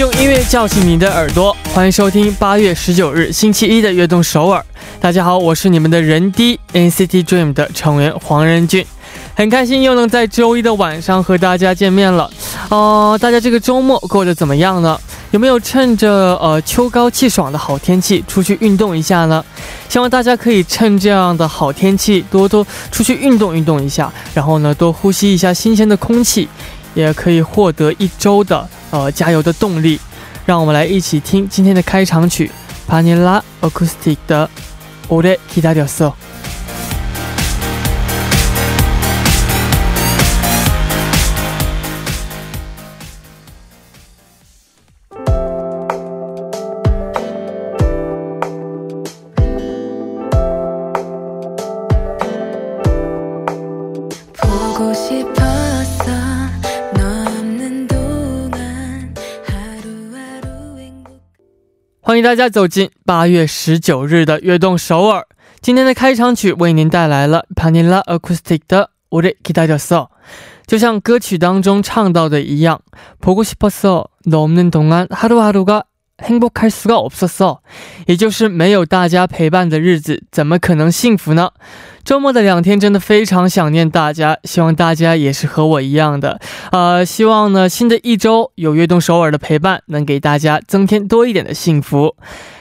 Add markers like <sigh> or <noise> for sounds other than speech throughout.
用音乐叫醒你的耳朵，欢迎收听八月十九日星期一的悦动首尔。大家好，我是你们的人 D NCT Dream 的成员黄仁俊，很开心又能在周一的晚上和大家见面了。哦，大家这个周末过得怎么样呢？有没有趁着呃秋高气爽的好天气出去运动一下呢？希望大家可以趁这样的好天气多多出去运动运动一下，然后呢多呼吸一下新鲜的空气，也可以获得一周的。呃加油的动力。让我们来一起听今天的开场曲 p a n i l a Acoustic 的《Ore Kita d i o s o 迎大家走进八月十九日的悦动首尔。今天的开场曲为您带来了 Panilla Acoustic 的《오래기다렸어》，就像歌曲当中唱到的一样，보고싶었어너없는동안하루하루가 행복할수가없었어，也就是没有大家陪伴的日子，怎么可能幸福呢？ 周末的两天真的非常想念大家，希望大家也是和我一样的。呃，希望呢新的一周有悦动首尔的陪伴，能给大家增添多一点的幸福。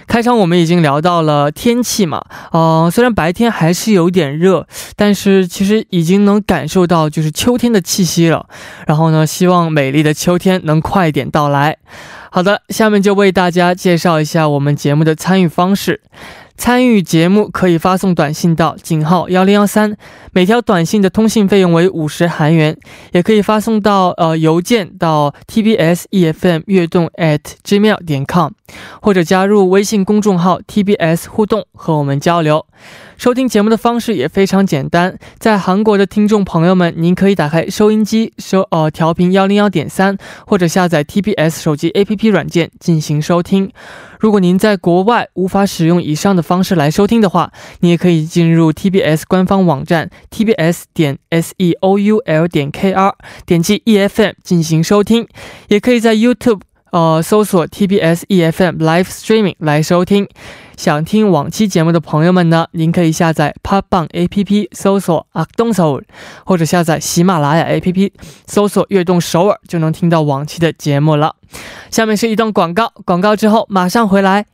开场我们已经聊到了天气嘛，呃，虽然白天还是有点热，但是其实已经能感受到就是秋天的气息了。然后呢，希望美丽的秋天能快点到来。好的，下面就为大家介绍一下我们节目的参与方式。参与节目可以发送短信到井号幺零幺三，每条短信的通信费用为五十韩元，也可以发送到呃邮件到 tbs efm 悦动 at gmail 点 com，或者加入微信公众号 tbs 互动和我们交流。收听节目的方式也非常简单，在韩国的听众朋友们，您可以打开收音机收呃调频幺零幺点三，或者下载 TBS 手机 APP 软件进行收听。如果您在国外无法使用以上的方式来收听的话，你也可以进入 TBS 官方网站 tbs 点 seoul 点 kr，点击 EFM 进行收听，也可以在 YouTube 呃搜索 TBS EFM Live Streaming 来收听。想听往期节目的朋友们呢，您可以下载 p 棒 APP 搜索阿东首尔，或者下载喜马拉雅 APP 搜索悦动首尔，就能听到往期的节目了。下面是一段广告，广告之后马上回来。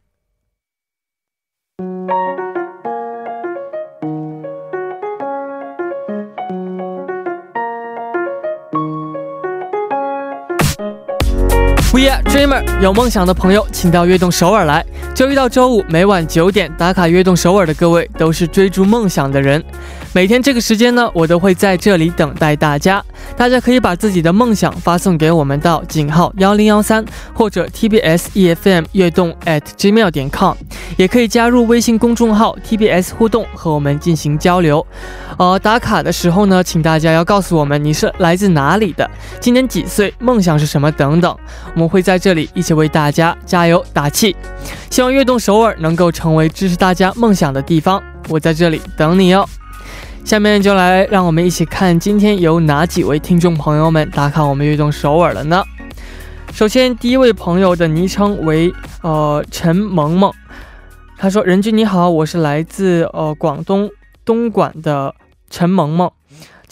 We are dreamer，有梦想的朋友，请到悦动首尔来。周一到周五每晚九点打卡悦动首尔的各位，都是追逐梦想的人。每天这个时间呢，我都会在这里等待大家。大家可以把自己的梦想发送给我们到井号幺零幺三或者 TBS EFM 悦动 at gmail 点 com，也可以加入微信公众号 TBS 互动和我们进行交流。呃，打卡的时候呢，请大家要告诉我们你是来自哪里的，今年几岁，梦想是什么等等。们会在这里一起为大家加油打气。希望悦动首尔能够成为支持大家梦想的地方，我在这里等你哦。下面就来让我们一起看今天有哪几位听众朋友们打卡我们悦动首尔了呢？首先，第一位朋友的昵称为呃陈萌萌，他说：“任君你好，我是来自呃广东东莞的陈萌萌。”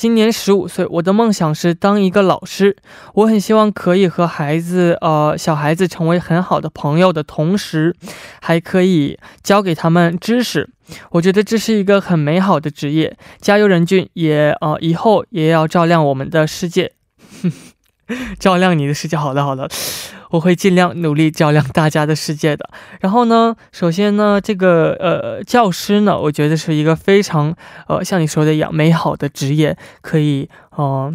今年十五岁，我的梦想是当一个老师。我很希望可以和孩子，呃，小孩子成为很好的朋友的同时，还可以教给他们知识。我觉得这是一个很美好的职业。加油，任俊，也呃，以后也要照亮我们的世界。<laughs> 照亮你的世界，好的好的，我会尽量努力照亮大家的世界的。然后呢，首先呢，这个呃教师呢，我觉得是一个非常呃像你说的一样美好的职业，可以呃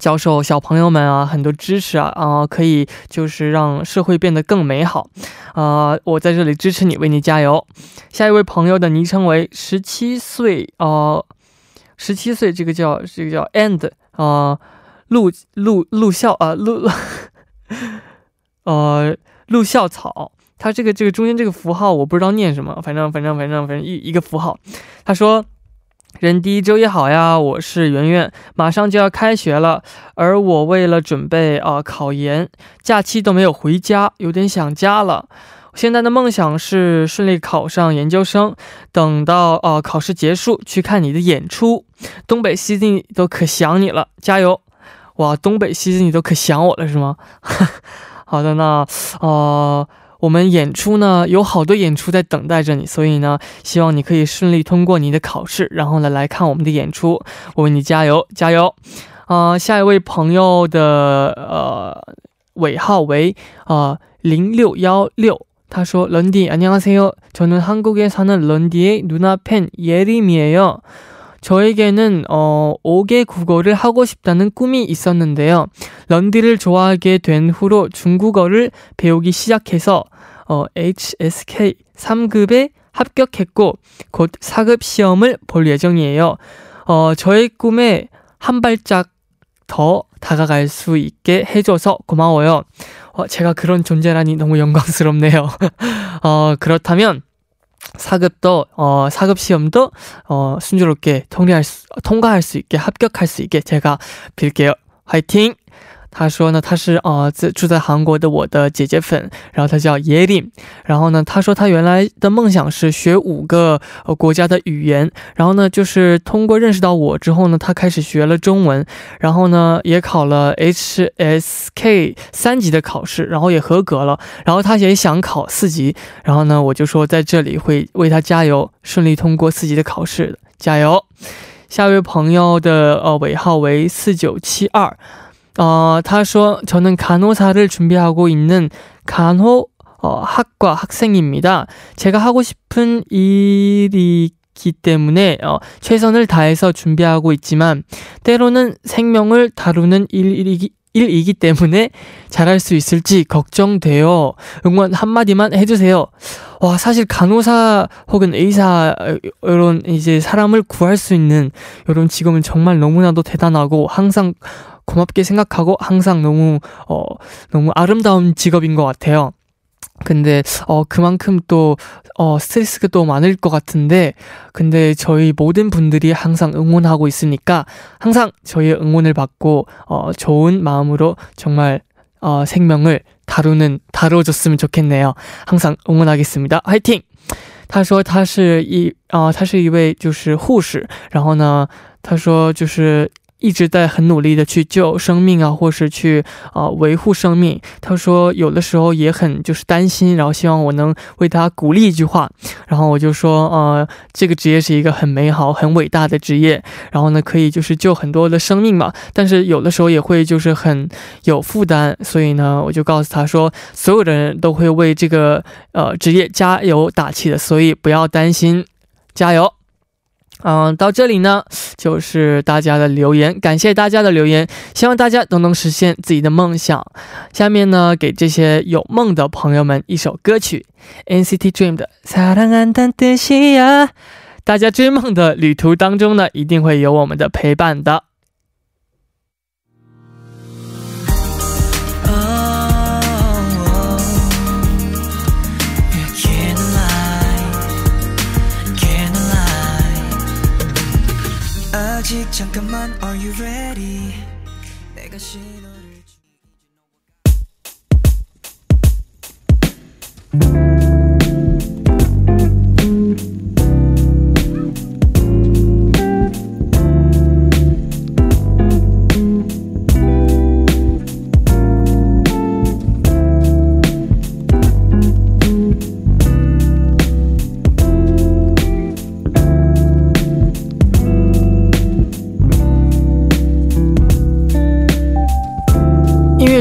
教授小朋友们啊很多知识啊啊，可以就是让社会变得更美好啊。我在这里支持你，为你加油。下一位朋友的昵称为十七岁哦，十七岁，这个叫这个叫 and 啊。陆陆陆校啊，陆呃陆校草，它这个这个中间这个符号我不知道念什么，反正反正反正反正一一个符号。他说，人第一周也好呀，我是圆圆，马上就要开学了，而我为了准备啊考研，假期都没有回家，有点想家了。现在的梦想是顺利考上研究生，等到呃考试结束去看你的演出。东北西子都可想你了，加油！哇，东北西子你都可想我了是吗？<laughs> 好的，那呃。我们演出呢，有好多演出在等待着你，所以呢，希望你可以顺利通过你的考试，然后呢来看我们的演出，我为你加油加油！啊，下一位朋友的呃尾号为啊零六幺六，他说：런디안녕하세요저는한국에사는런디의누나팬예림이에요 저에게는 어 5개 국어를 하고 싶다는 꿈이 있었는데요. 런디를 좋아하게 된 후로 중국어를 배우기 시작해서 어 HSK 3급에 합격했고 곧 4급 시험을 볼 예정이에요. 어 저의 꿈에 한 발짝 더 다가갈 수 있게 해줘서 고마워요. 어, 제가 그런 존재라니 너무 <laughs> 영광스럽네요. <laughs> 어, 그렇다면 4급도 어 4급 시험도 어 순조롭게 통과할 수, 통과할 수 있게 합격할 수 있게 제가 빌게요. 화이팅! 他说呢，他是呃在住在韩国的我的姐姐粉，然后他叫耶林，然后呢，他说他原来的梦想是学五个呃国家的语言，然后呢，就是通过认识到我之后呢，他开始学了中文，然后呢，也考了 HSK 三级的考试，然后也合格了，然后他也想考四级，然后呢，我就说在这里会为他加油，顺利通过四级的考试，加油。下一位朋友的呃尾号为四九七二。 어, 他说 저는 간호사를 준비하고 있는 간호 어, 학과 학생입니다. 제가 하고 싶은 일이 기 때문에 어, 최선을 다해서 준비하고 있지만 때로는 생명을 다루는 일이기, 일이기 때문에 잘할 수 있을지 걱정돼요. 응원 한마디만 해주세요. 와, 사실 간호사 혹은 의사, 이런 이제 사람을 구할 수 있는 이런 직업은 정말 너무나도 대단하고 항상 고맙게 생각하고 항상 너무 어 너무 아름다운 직업인 것 같아요. 근데 어 그만큼 또 어 스트레스가 또 많을 것 같은데 근데 저희 모든 분들이 항상 응원하고 있으니까 항상 저희의 응원을 받고 어 좋은 마음으로 정말 어 생명을 다루는 다뤄줬으면 좋겠네요. 항상 응원하겠습니다. 화이팅! 他说他是一啊，他是一位就是护士，然后呢，他说就是 一直在很努力的去救生命啊，或是去啊维护生命。他说有的时候也很就是担心，然后希望我能为他鼓励一句话。然后我就说，呃，这个职业是一个很美好、很伟大的职业。然后呢，可以就是救很多的生命嘛。但是有的时候也会就是很有负担。所以呢，我就告诉他说，所有的人都会为这个呃职业加油打气的，所以不要担心，加油。嗯，到这里呢，就是大家的留言，感谢大家的留言，希望大家都能实现自己的梦想。下面呢，给这些有梦的朋友们一首歌曲，NCT Dream 的《사랑한다뜻이야》。大家追梦的旅途当中呢，一定会有我们的陪伴的。 아 잠깐만 Are you ready 내가 신호를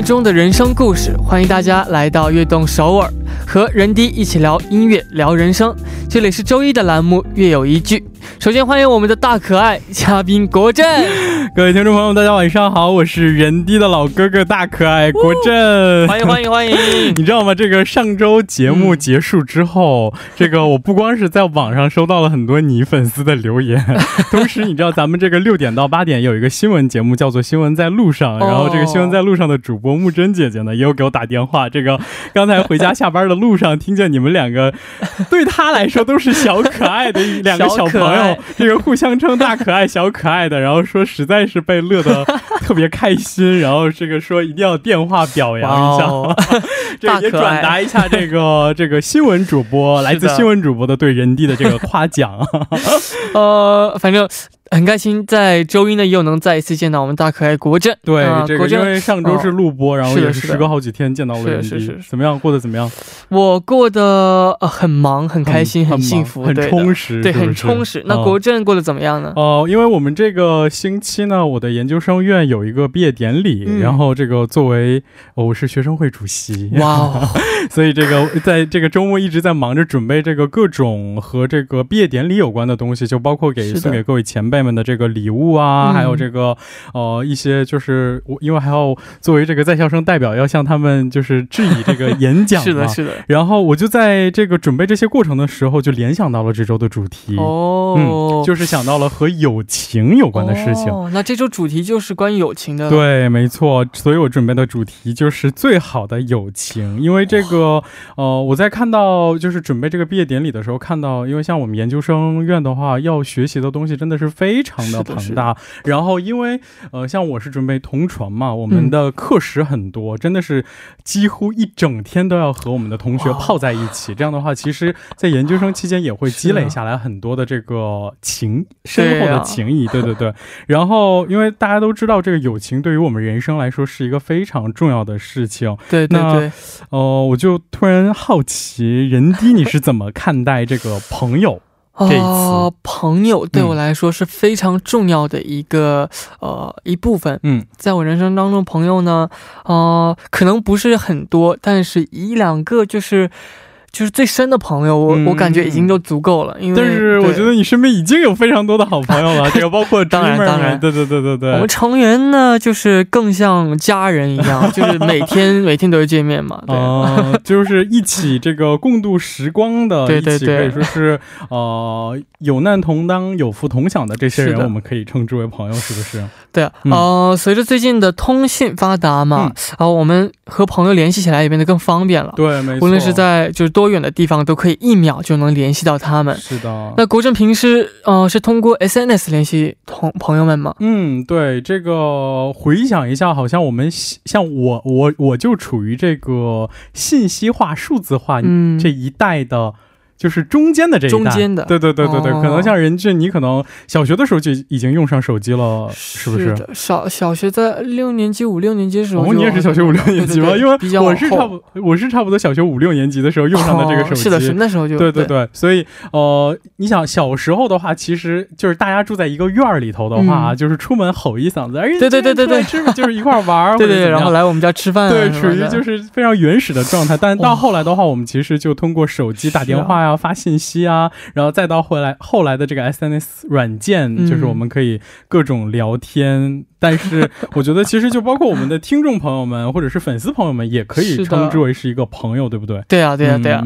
中的人生故事，欢迎大家来到悦动首尔，和人迪一起聊音乐，聊人生。这里是周一的栏目《乐有一句》。首先欢迎我们的大可爱嘉宾国振，<laughs> 各位听众朋友，大家晚上好，我是人低的老哥哥大可爱国振，欢迎欢迎欢迎！<laughs> 你知道吗？这个上周节目结束之后，这个我不光是在网上收到了很多你粉丝的留言，<laughs> 同时你知道咱们这个六点到八点有一个新闻节目叫做《新闻在路上》，然后这个《新闻在路上》的主播木真姐姐呢也有给我打电话，这个刚才回家下班的路上听见你们两个，对他来说都是小可爱的两个小朋友。友这个互相称大可爱、小可爱的，然后说实在是被乐得特别开心，<laughs> 然后这个说一定要电话表扬一下，<laughs> 这也转达一下这个这个新闻主播来自新闻主播的对人弟的这个夸奖。<laughs> 呃，反正。很开心，在周一呢又能再一次见到我们大可爱国振。对，这个因为上周是录播，然后也是时隔好几天见到了人弟，怎么样？过得怎么样？我过得呃很忙，很开心，很幸福，很充实，对，很充实。那国振过得怎么样呢？哦，因为我们这个星期呢，我的研究生院有一个毕业典礼，然后这个作为我是学生会主席，哇，<laughs> 所以这个在这个周末一直在忙着准备这个各种和这个毕业典礼有关的东西，就包括给送给各位前辈。们的这个礼物啊，还有这个呃一些就是我因为还要作为这个在校生代表要向他们就是致以这个演讲 <laughs> 是的，是的。然后我就在这个准备这些过程的时候，就联想到了这周的主题哦，嗯，就是想到了和友情有关的事情。哦，那这周主题就是关于友情的。对，没错。所以我准备的主题就是最好的友情，因为这个呃我在看到就是准备这个毕业典礼的时候看到，因为像我们研究生院的话，要学习的东西真的是非。非常的庞大，然后因为呃，像我是准备同传嘛，我们的课时很多，真的是几乎一整天都要和我们的同学泡在一起。这样的话，其实，在研究生期间也会积累下来很多的这个情深厚的情谊。对对对。然后，因为大家都知道，这个友情对于我们人生来说是一个非常重要的事情。对对对。哦，我就突然好奇，人低你是怎么看待这个朋友？啊，朋友对我来说是非常重要的一个呃一部分。嗯，在我人生当中，朋友呢，呃，可能不是很多，但是一两个就是。就是最深的朋友，我我感觉已经都足够了。因为但是我觉得你身边已经有非常多的好朋友了，这个包括 <laughs> 当然当然，对对对对对。我们成员呢，就是更像家人一样，<laughs> 就是每天每天都会见面嘛。啊，<laughs> 就是一起这个共度时光的，对对对，可以说是呃有难同当、有福同享的这些人，我们可以称之为朋友，是不是？对啊，呃，随着最近的通信发达嘛，然后我们和朋友联系起来也变得更方便了。对，没错。无论是在就是多远的地方，都可以一秒就能联系到他们。是的。那国政平时呃是通过 SNS 联系同朋友们吗？嗯，对。这个回想一下，好像我们像我我我就处于这个信息化、数字化这一代的。就是中间的这一中间的，对对对对对，可能像任俊，你可能小学的时候就已经用上手机了，是不是？小小学在六年级、五六年级的时候，哦，你也是小学五六年级吗？因为我是差不，我是差不多小学五六年级的时候用上的这个手机，是的，是那时候就对对对，所以呃，你想小时候的话，其实就是大家住在一个院儿里头的话，就是出门吼一嗓子，哎，对对对对对，就是一块玩儿？对对，然后来我们家吃饭，对，处于就是非常原始的状态。但到后来的话，我们其实就通过手机打电话呀，发信息啊。啊，然后再到后来后来的这个 S N S 软件，就是我们可以各种聊天。但是 <laughs> 我觉得，其实就包括我们的听众朋友们，或者是粉丝朋友们，也可以称之为是一个朋友，对不对？对啊，对啊，对啊。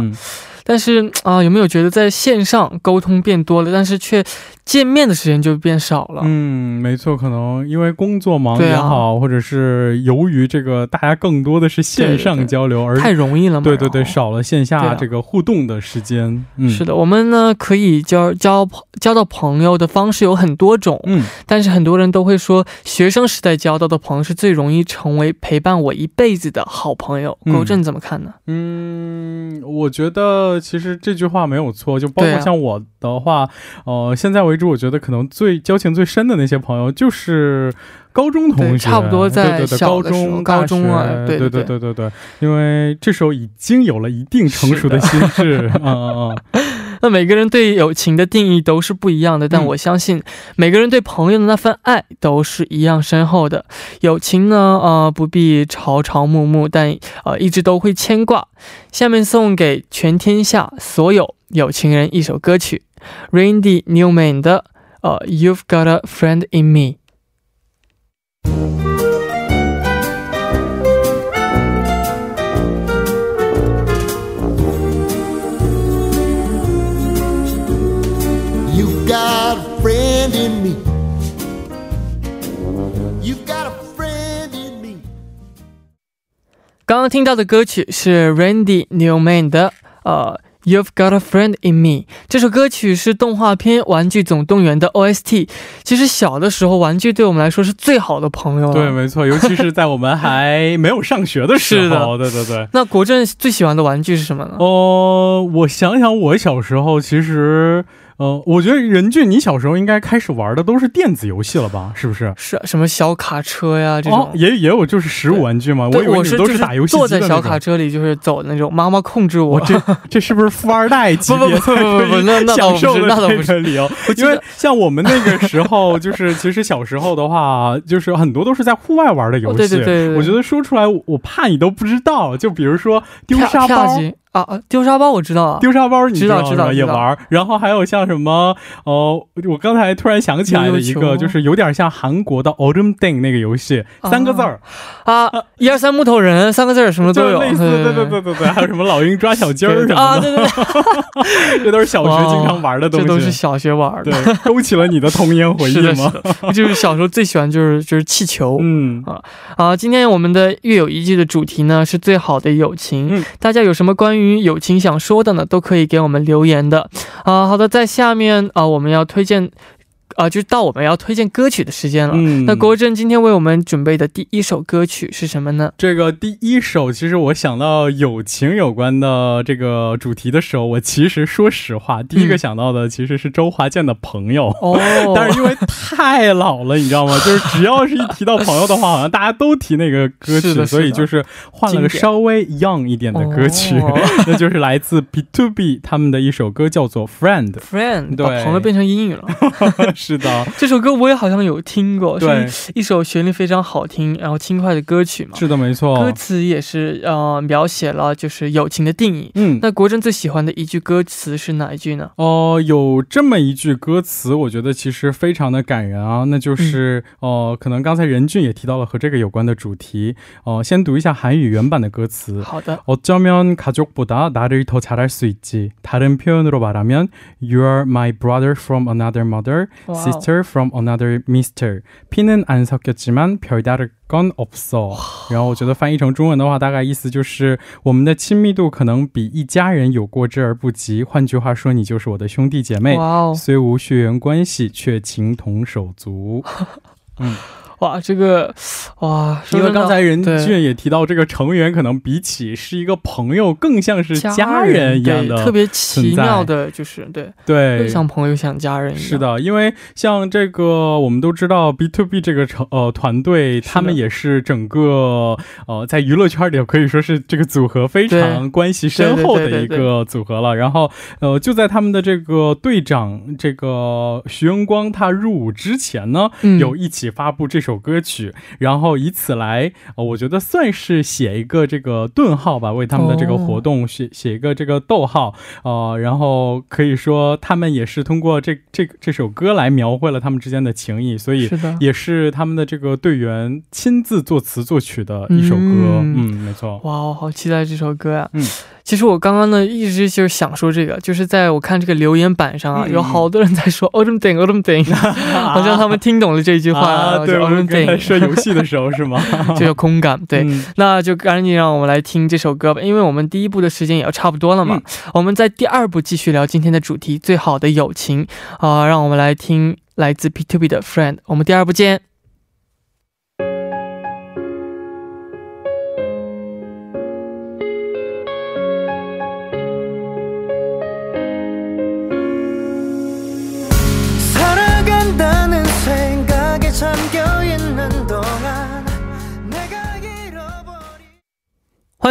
但是啊，有没有觉得在线上沟通变多了，但是却见面的时间就变少了？嗯，没错，可能因为工作忙也好，或者是由于这个大家更多的是线上交流，而太容易了嘛？对对对，少了线下这个互动的时间。嗯，是的，我们呢可以交交交到朋友的方式有很多种。嗯，但是很多人都会说，学生时代交到的朋友是最容易成为陪伴我一辈子的好朋友。郭振怎么看呢？嗯，我觉得。其实这句话没有错，就包括像我的话，呃，现在为止，我觉得可能最交情最深的那些朋友就是高中同学，差不多在高中、高中啊，对对对对对。对，因为这时候已经有了一定成熟的。心智，嗯嗯嗯。那每个人对友情的定义都是不一样的，但我相信每个人对朋友的那份爱都是一样深厚的。友情呢，呃，不必朝朝暮暮，但呃，一直都会牵挂。下面送给全天下所有有情人一首歌曲，Randy Newman 的呃，You've Got a Friend in Me。刚刚听到的歌曲是 Randy Newman 的呃 You've got a friend in me。这首歌曲是动画片《玩具总动员》的 OST。其实小的时候，玩具对我们来说是最好的朋友。对，没错，尤其是在我们还没有上学的时候。<laughs> 对对对。那国政最喜欢的玩具是什么呢？哦，我想想，我小时候其实。呃，我觉得任俊，你小时候应该开始玩的都是电子游戏了吧？是不是？是什么小卡车呀？这种也也有，就是实物玩具吗？我以为你都是打游戏坐在小卡车里就是走那种，妈妈控制我。<laughs> 这这是不是富二代级别不不不不，那那享受那倒不是理由。因为像我们那个时候，就是其实小时候的话，就是很多都是在户外玩的游戏。对对对，我觉得说出来我怕你都不知道。就比如说丢沙包。啊啊！丢沙包我知道啊，丢沙包你知道知道也玩。然后还有像什么哦，我刚才突然想起来了一个，就是有点像韩国的 Autumn Day 那个游戏，三个字儿啊，一二三木头人，三个字儿什么都有，类似对对对对对，还有什么老鹰抓小鸡儿 <laughs> 什么的啊，对对对，<laughs> 这都是小学经常玩的东西，<laughs> 这都是小学玩的，对，勾起了你的童年回忆吗？就是小时候最喜欢就是就是气球，嗯啊啊！今天我们的月有一句的主题呢是最好的友情，嗯大家有什么关于于友情想说的呢，都可以给我们留言的啊。好的，在下面啊，我们要推荐。啊，就到我们要推荐歌曲的时间了。嗯，那国振今天为我们准备的第一首歌曲是什么呢？这个第一首，其实我想到友情有关的这个主题的时候，我其实说实话，第一个想到的其实是周华健的朋友。哦，但是因为太老了，你知道吗？就是只要是一提到朋友的话，好像大家都提那个歌曲，所以就是换了个稍微 young 一点的歌曲，<laughs> 那就是来自 B to B 他们的一首歌，叫做 Friend。Friend，对朋友变成英语了。<laughs> 是的，<laughs> 这首歌我也好像有听过，对，一首旋律非常好听，然后轻快的歌曲嘛。是的，没错。歌词也是呃描写了就是友情的定义。嗯，那国珍最喜欢的一句歌词是哪一句呢？哦，有这么一句歌词，我觉得其实非常的感人啊，那就是哦，可能刚才任俊也提到了和这个有关的主题。哦，先读一下韩语原版的歌词。好的。어쩌면가족보다나를더잘할수있지다른표현으로말하면 You are my brother from another mother. Sister from another Mister， 피는 안 섞였지만 별다를 건 없어。 <sighs> 然后我觉得翻译成中文的话，大概意思就是我们的亲密度可能比一家人有过之而不及。换句话说，你就是我的兄弟姐妹，虽无血缘关系，却情同手足。<laughs> 嗯。 哇，这个哇，因为刚才任俊也提到，这个成员可能比起是一个朋友，更像是家人一样的，特别奇妙的，就是对对，像朋友像家人一样。是的，因为像这个我们都知道，B to B 这个成呃团队，他们也是整个呃在娱乐圈里可以说是这个组合非常关系深厚的一个组合了。然后呃就在他们的这个队长这个徐恩光他入伍之前呢，有一起发布这首。首歌曲，然后以此来，我觉得算是写一个这个顿号吧，为他们的这个活动写写一个这个逗号，呃，然后可以说他们也是通过这这这首歌来描绘了他们之间的情谊，所以也是他们的这个队员亲自作词作曲的一首歌，嗯，没错。哇，我好期待这首歌呀，嗯。其实我刚刚呢一直就是想说这个，就是在我看这个留言板上啊，有好多人在说 day autumn day，好像他们听懂了这句话。对，autumn day 说游戏的时候是吗？<laughs> 就有空感。对，那就赶紧让我们来听这首歌吧，因为我们第一部的时间也要差不多了嘛。我们在第二部继续聊今天的主题，最好的友情啊，让我们来听来自 P to B 的 friend。我们第二部见。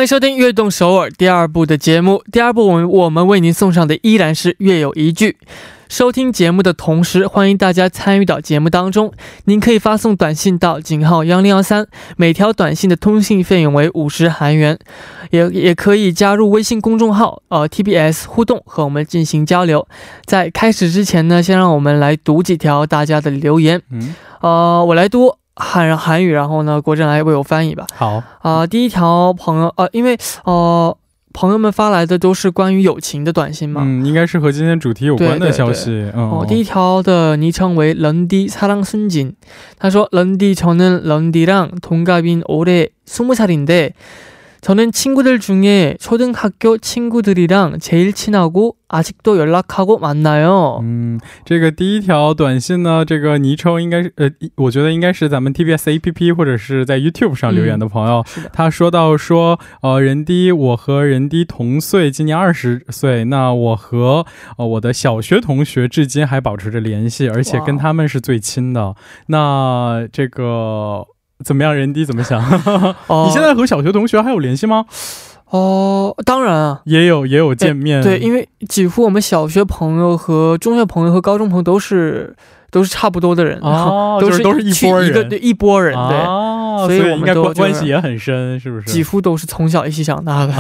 迎收听《悦动首尔》第二部的节目。第二部，我们我们为您送上的依然是《月有一句》。收听节目的同时，欢迎大家参与到节目当中。您可以发送短信到井号幺零幺三，每条短信的通信费用为五十韩元。也也可以加入微信公众号呃 TBS 互动和我们进行交流。在开始之前呢，先让我们来读几条大家的留言。嗯，呃，我来读。韩韩语，然后呢，国振来为我翻译吧。好啊，第一条朋友呃，因为呃，朋友们发来的都是关于友情的短信嘛，嗯，应该是和今天主题有关的消息。哦，第一条的昵称为런디사랑순 진， 他说런디저는런디랑동갑인올해스무살인데 저는 친구들 중에 초등학교 친구들이랑 제일 친하고 아직도 연락하고 만나요. 嗯，这个第一条短信呢，这个昵称应该是呃，我觉得应该是咱们 TBS APP 或者是在 YouTube 上留言的朋友，他说到说，呃，人迪我和人迪同岁，今年二十岁，那我和呃我的小学同学之间还保持着联系，而且跟他们是最亲的。那这个。 怎么样，人迪怎么想？<laughs> 你现在和小学同学还有联系吗？哦，当然啊，也有也有见面。对，因为几乎我们小学朋友和中学朋友和高中朋友都是都是差不多的人哦，都是都是一波人，一个对一波人对，所以我们关关系也很深，是不是？几乎都是从小一起长大的，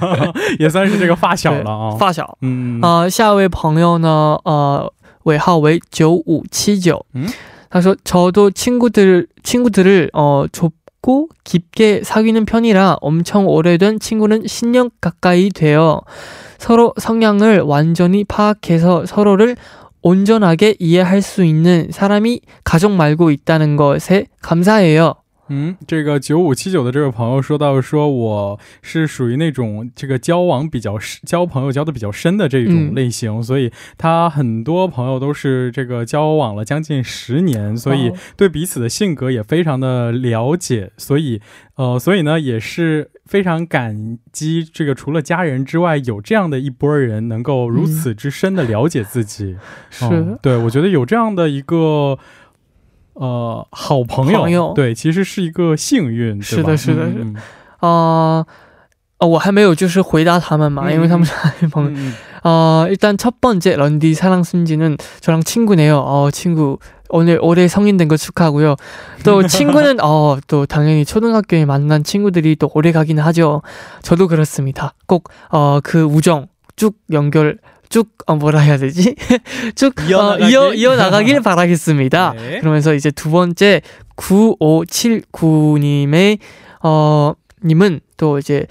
<laughs> 也算是这个发小了啊，发小。嗯啊，下一位朋友呢，呃，尾号为九五七九。嗯。 他说：“저도 친구들 친구들을 어 좁고 깊게 사귀는 편이라 엄청 오래된 친구는 10년 가까이 되어 서로 성향을 완전히 파악해서 서로를 온전하게 이해할 수 있는 사람이 가족 말고 있다는 것에 감사해요 嗯，这个九五七九的这位朋友说到，说我是属于那种这个交往比较深、交朋友交的比较深的这种类型，所以他很多朋友都是这个交往了将近十年，所以对彼此的性格也非常的了解，所以呃，所以呢也是非常感激这个除了家人之外，有这样的一波人能够如此之深的了解自己。<laughs> 是，对我觉得有这样的一个。呃，好朋友，对，其实是一个幸运，是的，是的，是，啊，哦，我还没有就是回答他们嘛，因为他们是朋友，啊，일단첫번째런디사랑순지는저랑친구네요어친구오늘올해성인된거축하고요또친구는어또당연히초등학교에만난친구들이또오래가긴하죠저도그렇습니다꼭어그우정쭉연결 <laughs> 쭉 어, 뭐라 해야 되지? <laughs> 쭉 어, 이어 이어 나가길 바라겠습니다. <laughs> 네. 그러면서 이제 두 번째 9579님의 어 님은 또 이제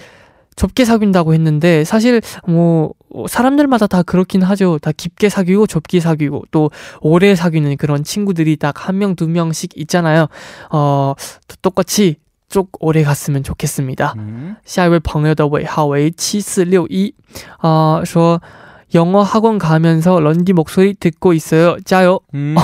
좁게 사귄다고 했는데 사실 뭐 사람들마다 다 그렇긴 하죠. 다 깊게 사귀고 좁게 사귀고 또 오래 사귀는 그런 친구들이 딱 한 명 두 명씩 있잖아요. 어 똑같이 쭉 오래 갔으면 좋겠습니다. 음. 下一位朋友的尾号为7461，啊、呃，说。 영어 학원 가면서 런디 목소리 듣고 있어요. 짜요. 음.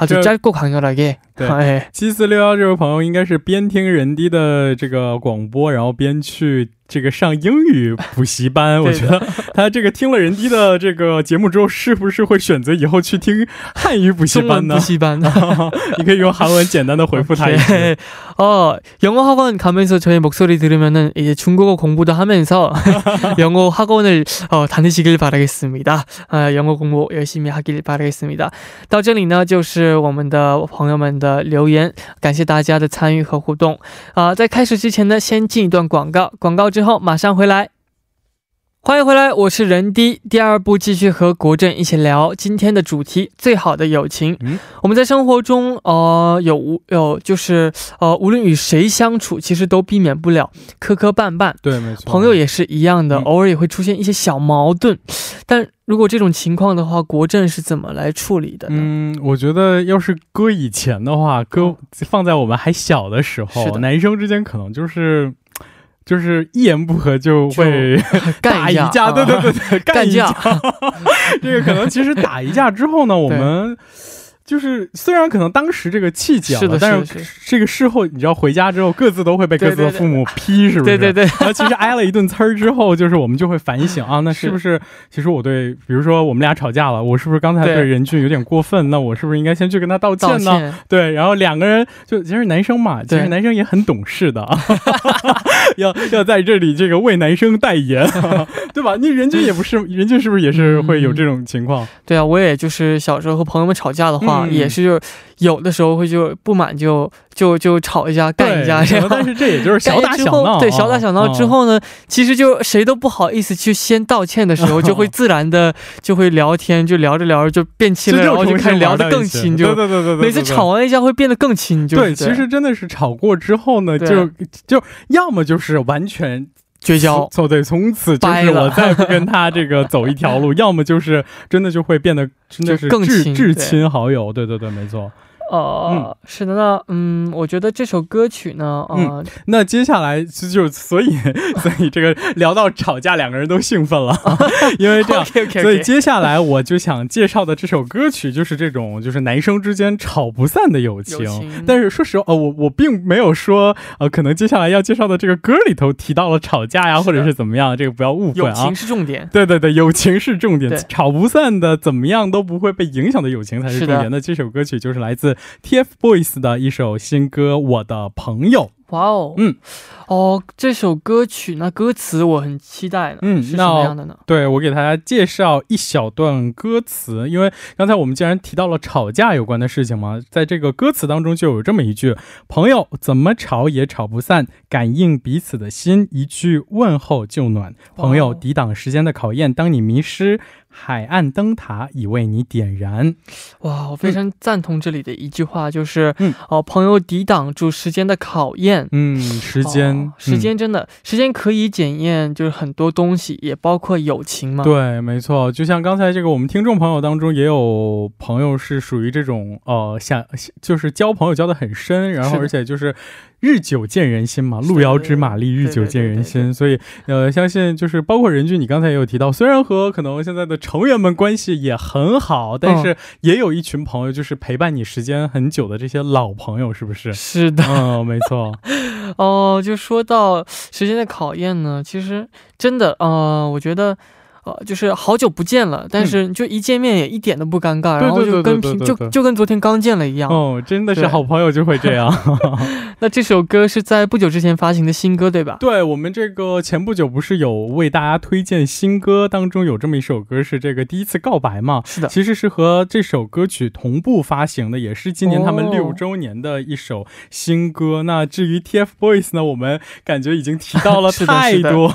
아주 짧고 강렬하게. 对，七四六幺这位朋友应该是边听人迪的这个广播，然后边去 这个上英语补习班，<laughs> 我觉得他这个听了人低的这个节目之后，是不是会选择以后去听汉语补习班呢？补习班，<laughs> 你可以用韩文简单的回复他一下。<laughs> 哦，영어학원가면서저의목소리들으면은이제중국어공부도하면서영어학원을어다니시길바라겠습니다呃，영어공부열심히하길바라겠습니다到这里呢，就是我们的朋友们的留言，感谢大家的参与和互动。啊，在开始之前呢，先进一段广告，广告。 之后马上回来，欢迎回来，我是人低。第二部继续和国振一起聊今天的主题——最好的友情。嗯，我们在生活中，呃，有无有就是呃，无论与谁相处，其实都避免不了磕磕绊绊。对，没错。朋友也是一样的，偶尔也会出现一些小矛盾。但如果这种情况的话，国振是怎么来处理的呢？嗯，我觉得要是搁以前的话，搁放在我们还小的时候，男生之间可能就是。就是一言不合就会 <laughs> 干一架，对对对对，干一架。<laughs> 这个可能其实打一架之后呢，我们。就是虽然可能当时这个气讲了，但是这个事后你知道回家之后各自都会被各自的父母批，是不是？对对对。<laughs> 然后其实挨了一顿呲儿之后，就是我们就会反省啊，那是不是其实我对，比如说我们俩吵架了，我是不是刚才对任俊有点过分？那我是不是应该先去跟他道歉呢？对，然后两个人就其实男生嘛，其实男生也很懂事的，<laughs> 要要在这里这个为男生代言，<laughs> 对吧？你任俊也不是，任俊是不是也是会有这种情况？对啊，我也就是小时候和朋友们吵架的话。也是，就有的时候会就不满就就就吵一架干一架，但是这也就是小打小闹。对，小打小闹之后呢，其实就谁都不好意思去先道歉的时候，就会自然的就会聊天，就聊着聊着就变亲了，然后就开始聊得更亲，就对对对对，每次吵完一架会变得更亲。就对，其实真的是吵过之后呢，就就要么就是完全。绝交，错对，从此就是我再不跟他这个走一条路，<laughs> 要么就是真的就会变得真的是至至亲好友，对对对，没错。呃，是的，那嗯，我觉得这首歌曲呢，呃，那接下来就就所以 <laughs> 所以这个聊到吵架，两个人都兴奋了，<laughs> 因为这样，所以接下来我就想介绍的这首歌曲就是这种就是男生之间吵不散的友情。但是说实话，呃，我我并没有说呃，可能接下来要介绍的这个歌里头提到了吵架呀，或者是怎么样，这个不要误会啊。友情是重点，对对对，友情是重点，吵不散的，怎么样都不会被影响的友情才是重点。那这首歌曲就是来自 TFBOYS 的一首新歌《我的朋友》。哇哦，嗯，哦，这首歌曲那歌词我很期待呢，嗯，是什么样的呢？对我给大家介绍一小段歌词，因为刚才我们既然提到了吵架有关的事情嘛，在这个歌词当中就有这么一句：朋友怎么吵也吵不散，感应彼此的心，一句问候就暖。朋友抵挡时间的考验，当你迷失。海岸灯塔已为你点燃，哇！我非常赞同这里的一句话，就是，嗯，哦，朋友抵挡住时间的考验，嗯，时间，时间真的，时间可以检验，就是很多东西，也包括友情嘛。对，没错，就像刚才这个，我们听众朋友当中也有朋友是属于这种，呃，想就是交朋友交的很深，然后而且就是。日久见人心嘛，路遥知马力，日久见人心。所以，呃，相信就是包括任俊，你刚才也有提到，虽然和可能现在的成员们关系也很好，但是也有一群朋友，就是陪伴你时间很久的这些老朋友，是不是？是的，嗯，没错。<laughs> 哦，就说到时间的考验呢，其实真的，呃，我觉得。呃，就是好久不见了，但是就一见面也一点都不尴尬，然后就跟平就就跟昨天刚见了一样。哦，真的是好朋友就会这样。<laughs> <laughs> 那这首歌是在不久之前发行的新歌，对吧？对我们这个前不久不是有为大家推荐新歌，当中有这么一首歌是这个第一次告白嘛？是的，其实是和这首歌曲同步发行的，也是今年他们六周年的一首新歌。那至于 TFBOYS 呢，我们感觉已经提到了 <laughs> 太多，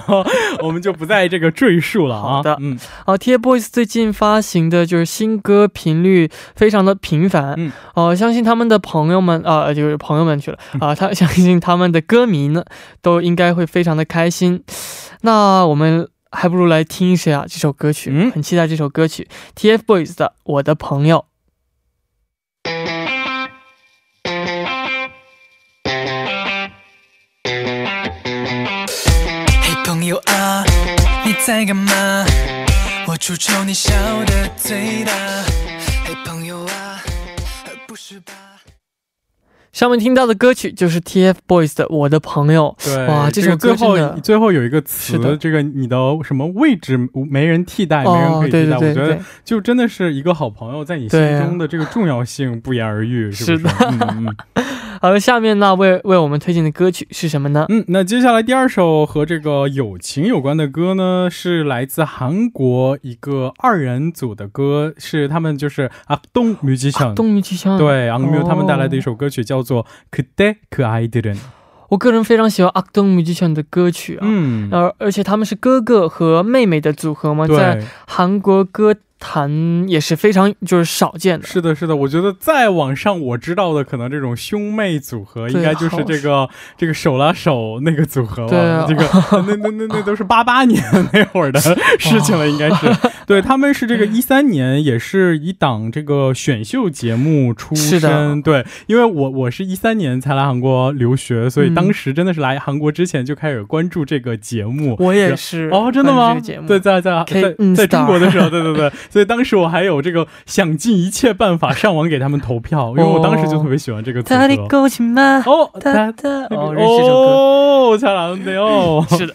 我们就不在这个赘述了啊。的，嗯，啊，TFBOYS 最近发行的就是新歌频率非常的频繁，嗯，哦，相信他们的朋友们啊，就是朋友们去了。啊，他 <laughs> 相信他们的歌迷呢，都应该会非常的开心。那我们还不如来听一下这首歌曲，嗯，很期待这首歌曲，TFBOYS 的《我的朋友》。在干嘛？我出丑，你笑得最大。嘿，朋友啊，不是吧？上面听到的歌曲就是 TFBOYS 的《我的朋友》。对，哇，这首歌最后最后有一个词，这个你的什么位置没人替代，没人可以替代。我觉得就真的是一个好朋友在你心中的这个重要性不言而喻，是不是？嗯嗯。好，下面呢为为我们推荐的歌曲是什么呢？嗯，那接下来第二首和这个友情有关的歌呢，是来自韩国一个二人组的歌，是他们就是阿东뮤지 션， 东뮤지 션， 对，阿东他们带来的一首歌曲叫做그때그아이들 은。 我个人非常喜欢阿东뮤지 션的歌曲啊，嗯，而而且他们是哥哥和妹妹的组合嘛，在韩国歌。 谈也是非常就是少见的，是的，是的。我觉得再往上我知道的，可能这种兄妹组合应该就是这个这个手拉手那个组合了。这个那那那那都是 <laughs> 八八年那会儿的事情了，应该是。对他们是这个 <laughs> 一三年，也是一档这个选秀节目出身。对，因为我我是一三年才来韩国留学，所以当时真的是来韩国之前就开始关注这个节目。我也是哦，真的吗？对，在在在在中国的时候，对对对。所以当时我还有这个想尽一切办法上网给他们投票，因为我当时就特别喜欢这个组合。哦，他他哦，哦，<laughs> 是的。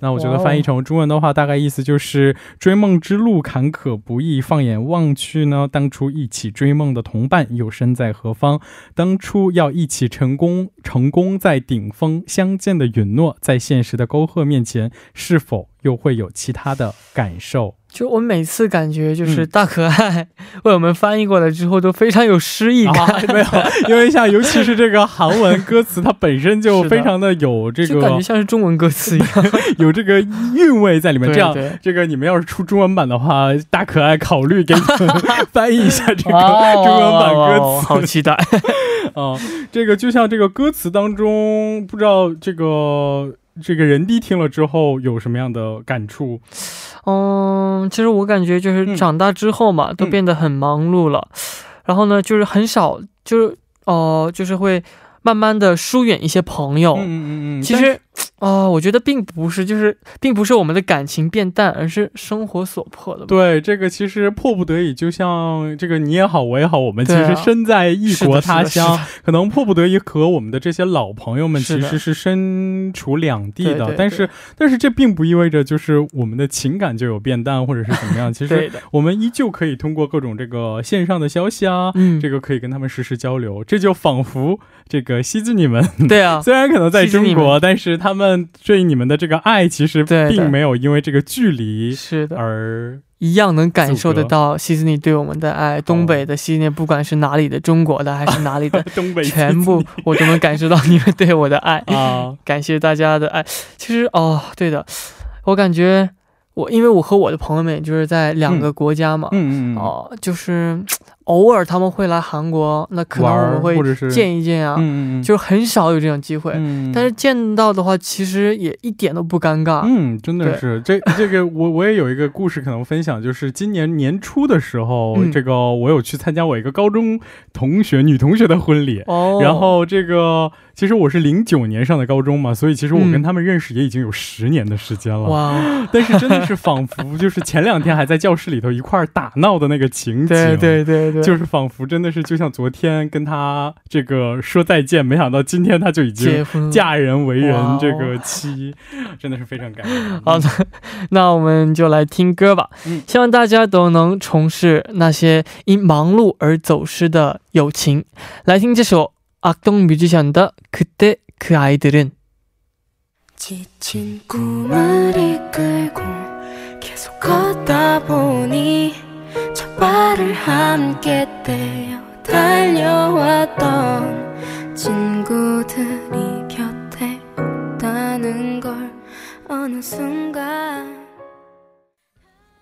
那我觉得翻译成中文的话，大概意思就是追梦之路坎坷不易，放眼望去呢，当初一起追梦的同伴又身在何方？当初要一起成功成功在顶峰相见的允诺，在现实的沟壑面前，是否又会有其他的感受？就我每次感觉就是嗯大可爱 <laughs> 为我们翻译过来之后都非常有诗意感，啊，没有，<laughs> 因为像尤其是这个韩文歌词，它本身就非常的有这就感觉像是中文歌词一样。<laughs> 有这个韵味在里面。对这样，这个你们要是出中文版的话，大可爱考虑给你们翻译一下这个哦中文版歌词。好期待。啊，这个就像这个歌词当中，不知道这个这个人弟听了之后有什么样的感触？嗯，其实我感觉就嗯是长大之后嘛，都变得很忙碌了，然后呢，就是很少，就是哦、就是会慢慢的疏远一些朋友。嗯嗯嗯嗯，其实，<tsk> 啊、我觉得并不是，就是并不是我们的感情变淡，而是生活所迫的。对这个其实迫不得已，就像这个你也好，我也好，我们其实身在异国他乡，可能迫不得已和我们的这些老朋友们其实是身处两地的，但是但是这并不意味着就是我们的情感就有变淡或者是怎么样，其实，我们依旧可以通过各种这个线上的消息啊。嗯，这个可以跟他们实时交流，这就仿佛这个希子你们对啊，<laughs> 虽然可能在中国，但是他们对你们的这个爱，其实并没有因为这个距离是的，而一样能感受得到西斯尼对我们的爱。东北的西斯尼，不管是哪里的，中国的还是哪里的，<laughs> 东北全部我都能感受到你们对我的爱。啊，感谢大家的爱。其实哦，对的，我感觉我因为我和我的朋友们就是在两个国家嘛，嗯嗯嗯，哦，就是偶尔他们会来韩国，那可能我们会见一见啊，嗯嗯嗯，就是很少有这种机会。嗯，但是见到的话，其实也一点都不尴尬。嗯，真的是这这个我我也有一个故事可能分享，就是今年年初的时候，嗯这个我有去参加我一个高中同学女同学的婚礼。哦，然后这个其实我是零九年上的高中嘛，所以其实我跟嗯他们认识也已经有十年的时间了。哇，<laughs> 但是真的是仿佛就是前两天还在教室里头一块儿打闹的那个情景，对对对对，就是仿佛真的是就像昨天跟他这个说再见，没想到今天他就已经。嫁人为人这个妻，真的是非常感人。<laughs> 好的，那我们就来听歌吧。嗯希望大家都能重拾那些因忙碌而走失的友情。来听这首 악동뮤지션의 그때 그 아이들은 지친 꿈을 이끌고 계속 걷다 보니 첫 발을 함께 떼어 달려왔던 친구들이 곁에 없다는 걸 어느 순간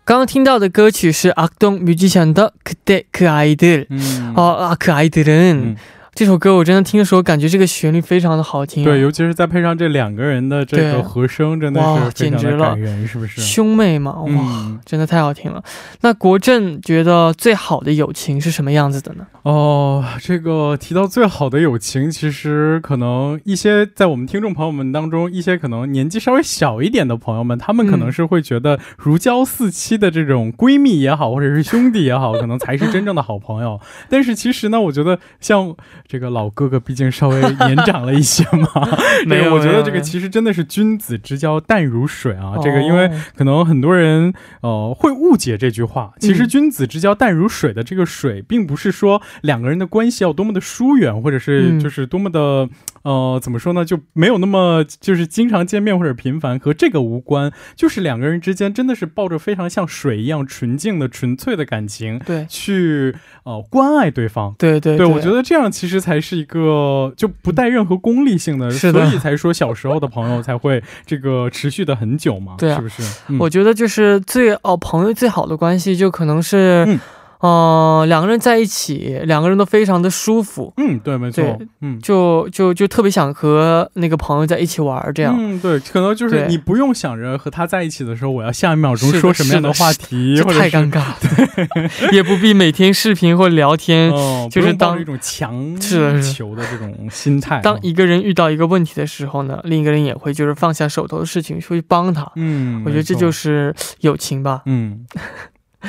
刚刚听到的歌曲是악동뮤지션의 그때 그 아이들。 嗯，哦啊，可爱的人、嗯 这首歌我真的听的时候，感觉这个旋律非常的好听、啊。对，尤其是再配上这两个人的这个和声，真的是简直了是不是？兄妹嘛，哇，嗯，真的太好听了。那国振觉得最好的友情是什么样子的呢？哦，这个提到最好的友情，其实可能一些在我们听众朋友们当中，一些可能年纪稍微小一点的朋友们，他们可能嗯是会觉得如胶似漆的这种闺蜜也好，或者是兄弟也好，可能才是真正的好朋友。但是其实呢，我觉得像这个老哥哥，毕竟稍微年长了一些嘛，<laughs> 没有这个我觉得这个其实真的是君子之交淡如水啊。哦这个因为可能很多人呃会误解这句话。其实嗯君子之交淡如水的这个水，并不是说两个人的关系要多么的疏远，或者是嗯就是多么的。呃，怎么说呢？就没有那么就是经常见面或者频繁，和这个无关。就是两个人之间真的是抱着非常像水一样纯净的、纯粹的感情对去呃关爱对方。对对对，我觉得这样其实才是一个就不带任何功利性的，是的所以才说小时候的朋友才会这个持续的很久嘛，对啊是不是？嗯我觉得就是最哦朋友最好的关系，就可能是，嗯呃，两个人在一起，两个人都非常的舒服，嗯，对，没错，嗯。就就就特别想和那个朋友在一起玩儿，这样。嗯，对，可能就是你不用想着和他在一起的时候，我要下一秒钟说什么样的话题，或者太尴尬了，<laughs> 对也不必每天视频或聊天。哦，就是当一种强是的求的这种心态啊。当一个人遇到一个问题的时候呢，另一个人也会就是放下手头的事情出去帮他。嗯，我觉得这就是是友情吧。嗯，这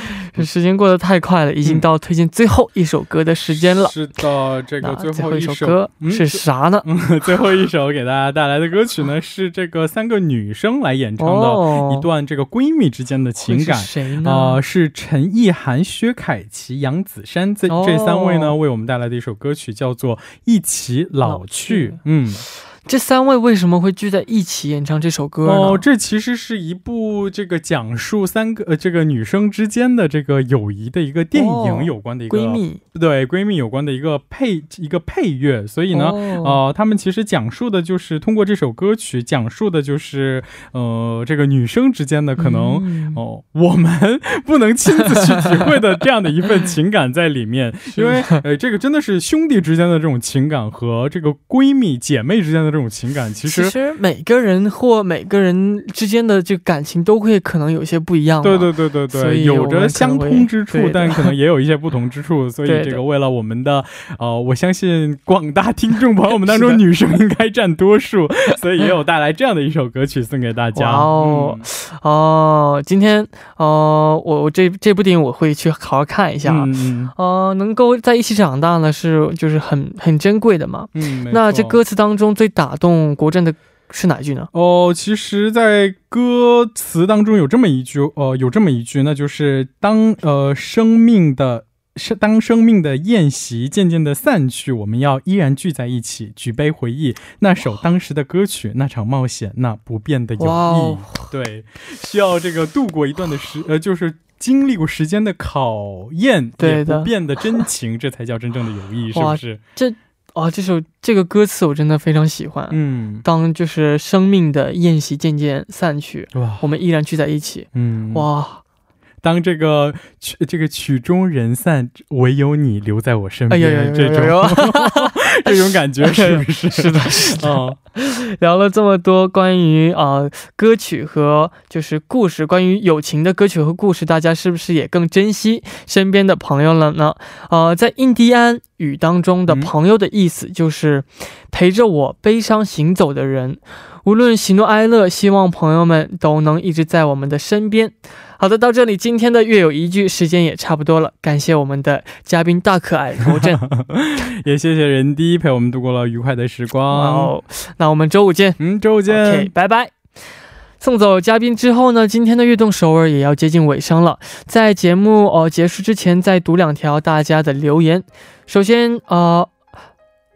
<laughs> 时间过得太快了，已经到推荐最后一首歌的时间了。是的，这个最最后一首歌嗯是啥呢？嗯，最后一首给大家带来的歌曲呢，是这个三个女生来演唱的哦一段这个闺蜜之间的情感谁呢？呃，是陈意涵、薛凯琪、杨子姗这、哦这三位呢，为我们带来的一首歌曲叫做《一起老去》老去。嗯，这三位为什么会聚在一起演唱这首歌呢？哦，这其实是一部这个讲述三个呃这个女生之间的这个友谊的一个电影有关的一个、闺蜜，对闺蜜有关的一个配一个配乐，所以呢，哦呃，他们其实讲述的就是通过这首歌曲讲述的就是呃这个女生之间的可能。嗯哦，我们 <laughs> 不能亲自去体会的这样的一份 <laughs> 情感在里面，因为呃，这个真的是兄弟之间的这种情感和这个闺蜜姐妹之间的这种情感，其实其实实每个人或每个人之间的这个感情都会可能有些不一样。对对对对对，有着相通之处但可能也有一些不同之处，所以这个为了我们的呃，我相信广大听众朋友们当中女生应该占多数，<laughs> 所以也有带来这样的一首歌曲送给大家。哦嗯哦，今天哦，我我这这部电影我会去好好看一下啊。嗯嗯呃，能够在一起长大呢，是就是很很珍贵的嘛。嗯，那这歌词当中最打动国振的是哪句呢？哦，其实，在歌词当中有这么一句，呃，有这么一句，那就是当呃生命的。是当生命的宴席渐渐的散去，我们要依然聚在一起，举杯回忆那首当时的歌曲，那场冒险，那不变的友谊。对，需要这个度过一段的时，呃，就是经历过时间的考验，对的不变的真情，这才叫真正的友谊，是不是？哦，这首这个歌词我真的非常喜欢。嗯，当就是生命的宴席渐渐散去，哇，我们依然聚在一起。嗯，哇，当这个曲这个曲终人散，唯有你留在我身边，哎呀这种 <laughs> <laughs> 这种感觉是不是？<laughs> 是的，是的。哦，聊了这么多关于啊、呃歌曲和就是故事，关于友情的歌曲和故事，大家是不是也更珍惜身边的朋友了呢？呃，在印第安语当中的嗯朋友的意思就是陪着我悲伤行走的人，无论喜怒哀乐，希望朋友们都能一直在我们的身边。好的，到这里今天的月有一句时间也差不多了，感谢我们的嘉宾大可爱国振。<laughs> 也谢谢人第一陪我们度过了愉快的时光。哇哦，那我们周五见。嗯，周五见。OK，拜拜。送走嘉宾之后呢，今天的悦动首尔也要接近尾声了。在节目呃结束之前，再读两条大家的留言。首先呃，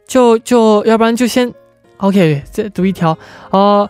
就就要不然就先 OK，再读一条呃。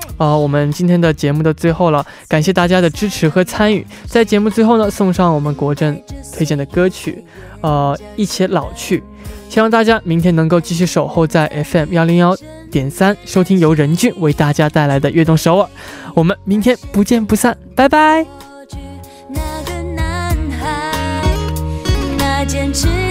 呃，我们今天的节目的最后了，感谢大家的支持和参与。在节目最后呢，送上我们国政推荐的歌曲，呃，一起老去。希望大家明天能够继续守候在 FM 幺零幺点三，收听由任俊为大家带来的《悦动首尔》。我们明天不见不散，拜拜。那个男孩，那坚持。